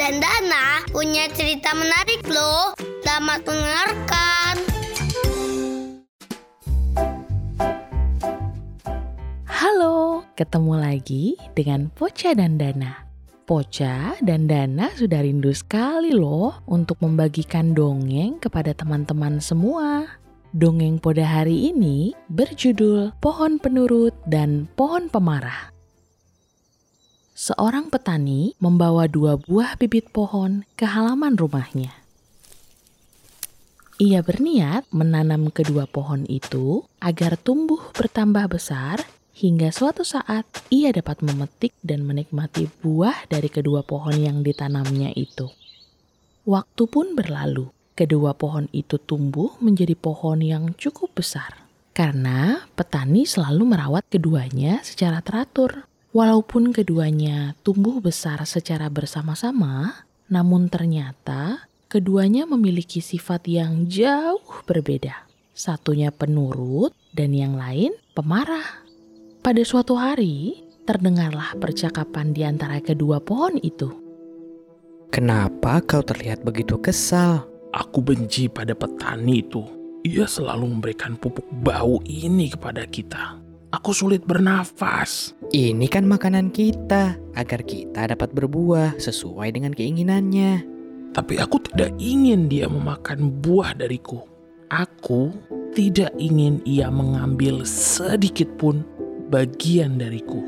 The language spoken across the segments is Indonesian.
dan Dana punya cerita menarik loh. Selamat mendengarkan. Halo, ketemu lagi dengan Poca dan Dana. Poca dan Dana sudah rindu sekali loh untuk membagikan dongeng kepada teman-teman semua. Dongeng pada hari ini berjudul Pohon Penurut dan Pohon Pemarah. Seorang petani membawa dua buah bibit pohon ke halaman rumahnya. Ia berniat menanam kedua pohon itu agar tumbuh bertambah besar hingga suatu saat ia dapat memetik dan menikmati buah dari kedua pohon yang ditanamnya itu. Waktu pun berlalu, kedua pohon itu tumbuh menjadi pohon yang cukup besar karena petani selalu merawat keduanya secara teratur. Walaupun keduanya tumbuh besar secara bersama-sama, namun ternyata keduanya memiliki sifat yang jauh berbeda. Satunya penurut dan yang lain pemarah. Pada suatu hari, terdengarlah percakapan di antara kedua pohon itu. Kenapa kau terlihat begitu kesal? Aku benci pada petani itu. Ia selalu memberikan pupuk bau ini kepada kita. Aku sulit bernafas. Ini kan makanan kita, agar kita dapat berbuah sesuai dengan keinginannya. Tapi aku tidak ingin dia memakan buah dariku. Aku tidak ingin ia mengambil sedikit pun bagian dariku.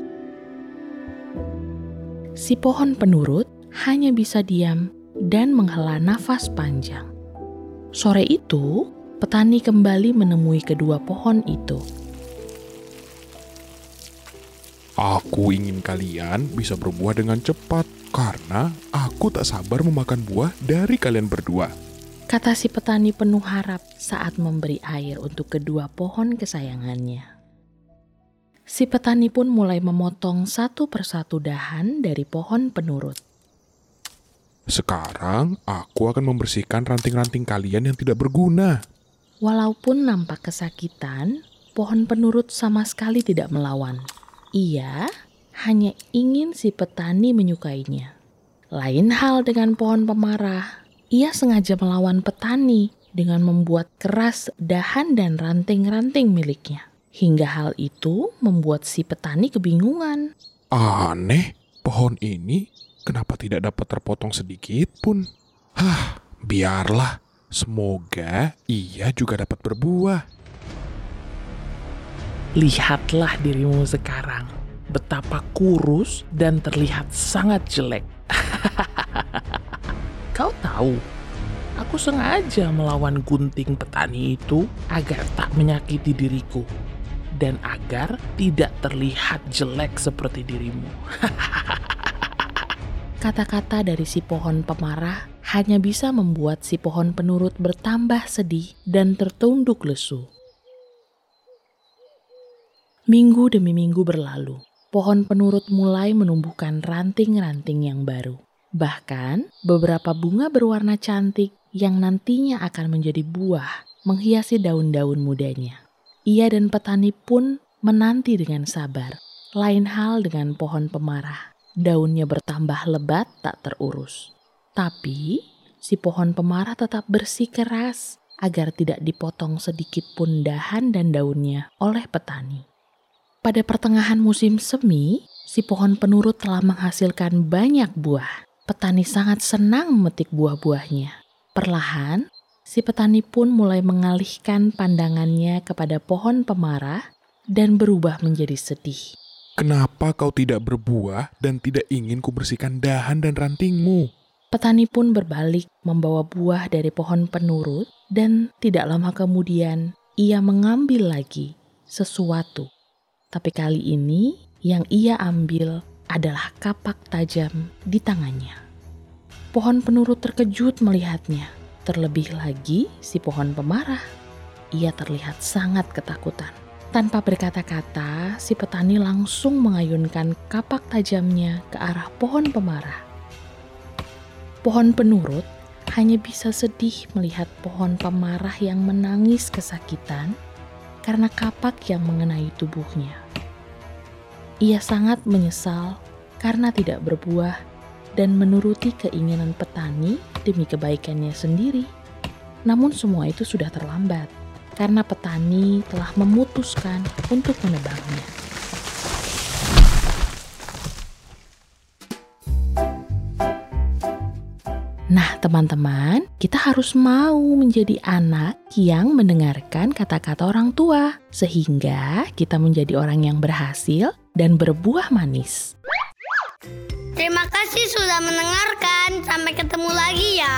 Si pohon penurut hanya bisa diam dan menghela nafas panjang. Sore itu, petani kembali menemui kedua pohon itu. Aku ingin kalian bisa berbuah dengan cepat karena aku tak sabar memakan buah dari kalian berdua. Kata si petani penuh harap saat memberi air untuk kedua pohon kesayangannya. Si petani pun mulai memotong satu persatu dahan dari pohon penurut. Sekarang aku akan membersihkan ranting-ranting kalian yang tidak berguna. Walaupun nampak kesakitan, pohon penurut sama sekali tidak melawan. Ia hanya ingin si petani menyukainya. Lain hal dengan pohon pemarah. Ia sengaja melawan petani dengan membuat keras dahan dan ranting-ranting miliknya. Hingga hal itu membuat si petani kebingungan. Aneh, pohon ini kenapa tidak dapat terpotong sedikit pun? Hah, biarlah. Semoga ia juga dapat berbuah. Lihatlah dirimu sekarang. Betapa kurus dan terlihat sangat jelek. Kau tahu, aku sengaja melawan gunting petani itu agar tak menyakiti diriku dan agar tidak terlihat jelek seperti dirimu. Kata-kata dari si pohon pemarah hanya bisa membuat si pohon penurut bertambah sedih dan tertunduk lesu. Minggu demi minggu berlalu, pohon penurut mulai menumbuhkan ranting-ranting yang baru. Bahkan, beberapa bunga berwarna cantik yang nantinya akan menjadi buah menghiasi daun-daun mudanya. Ia dan petani pun menanti dengan sabar. Lain hal dengan pohon pemarah. Daunnya bertambah lebat tak terurus. Tapi si pohon pemarah tetap bersikeras agar tidak dipotong sedikit pun dahan dan daunnya oleh petani. Pada pertengahan musim semi, si pohon penurut telah menghasilkan banyak buah. Petani sangat senang memetik buah-buahnya. Perlahan, si petani pun mulai mengalihkan pandangannya kepada pohon pemarah dan berubah menjadi sedih. Kenapa kau tidak berbuah dan tidak ingin kubersihkan dahan dan rantingmu? Petani pun berbalik membawa buah dari pohon penurut dan tidak lama kemudian ia mengambil lagi sesuatu. Tapi kali ini yang ia ambil adalah kapak tajam di tangannya. Pohon penurut terkejut melihatnya. Terlebih lagi si pohon pemarah. Ia terlihat sangat ketakutan. Tanpa berkata-kata, si petani langsung mengayunkan kapak tajamnya ke arah pohon pemarah. Pohon penurut hanya bisa sedih melihat pohon pemarah yang menangis kesakitan karena kapak yang mengenai tubuhnya. Ia sangat menyesal karena tidak berbuah dan menuruti keinginan petani demi kebaikannya sendiri. Namun semua itu sudah terlambat karena petani telah memutuskan untuk menebangnya. Nah, teman-teman, kita harus mau menjadi anak yang mendengarkan kata-kata orang tua, sehingga kita menjadi orang yang berhasil dan berbuah manis. Terima kasih sudah mendengarkan. Sampai ketemu lagi ya.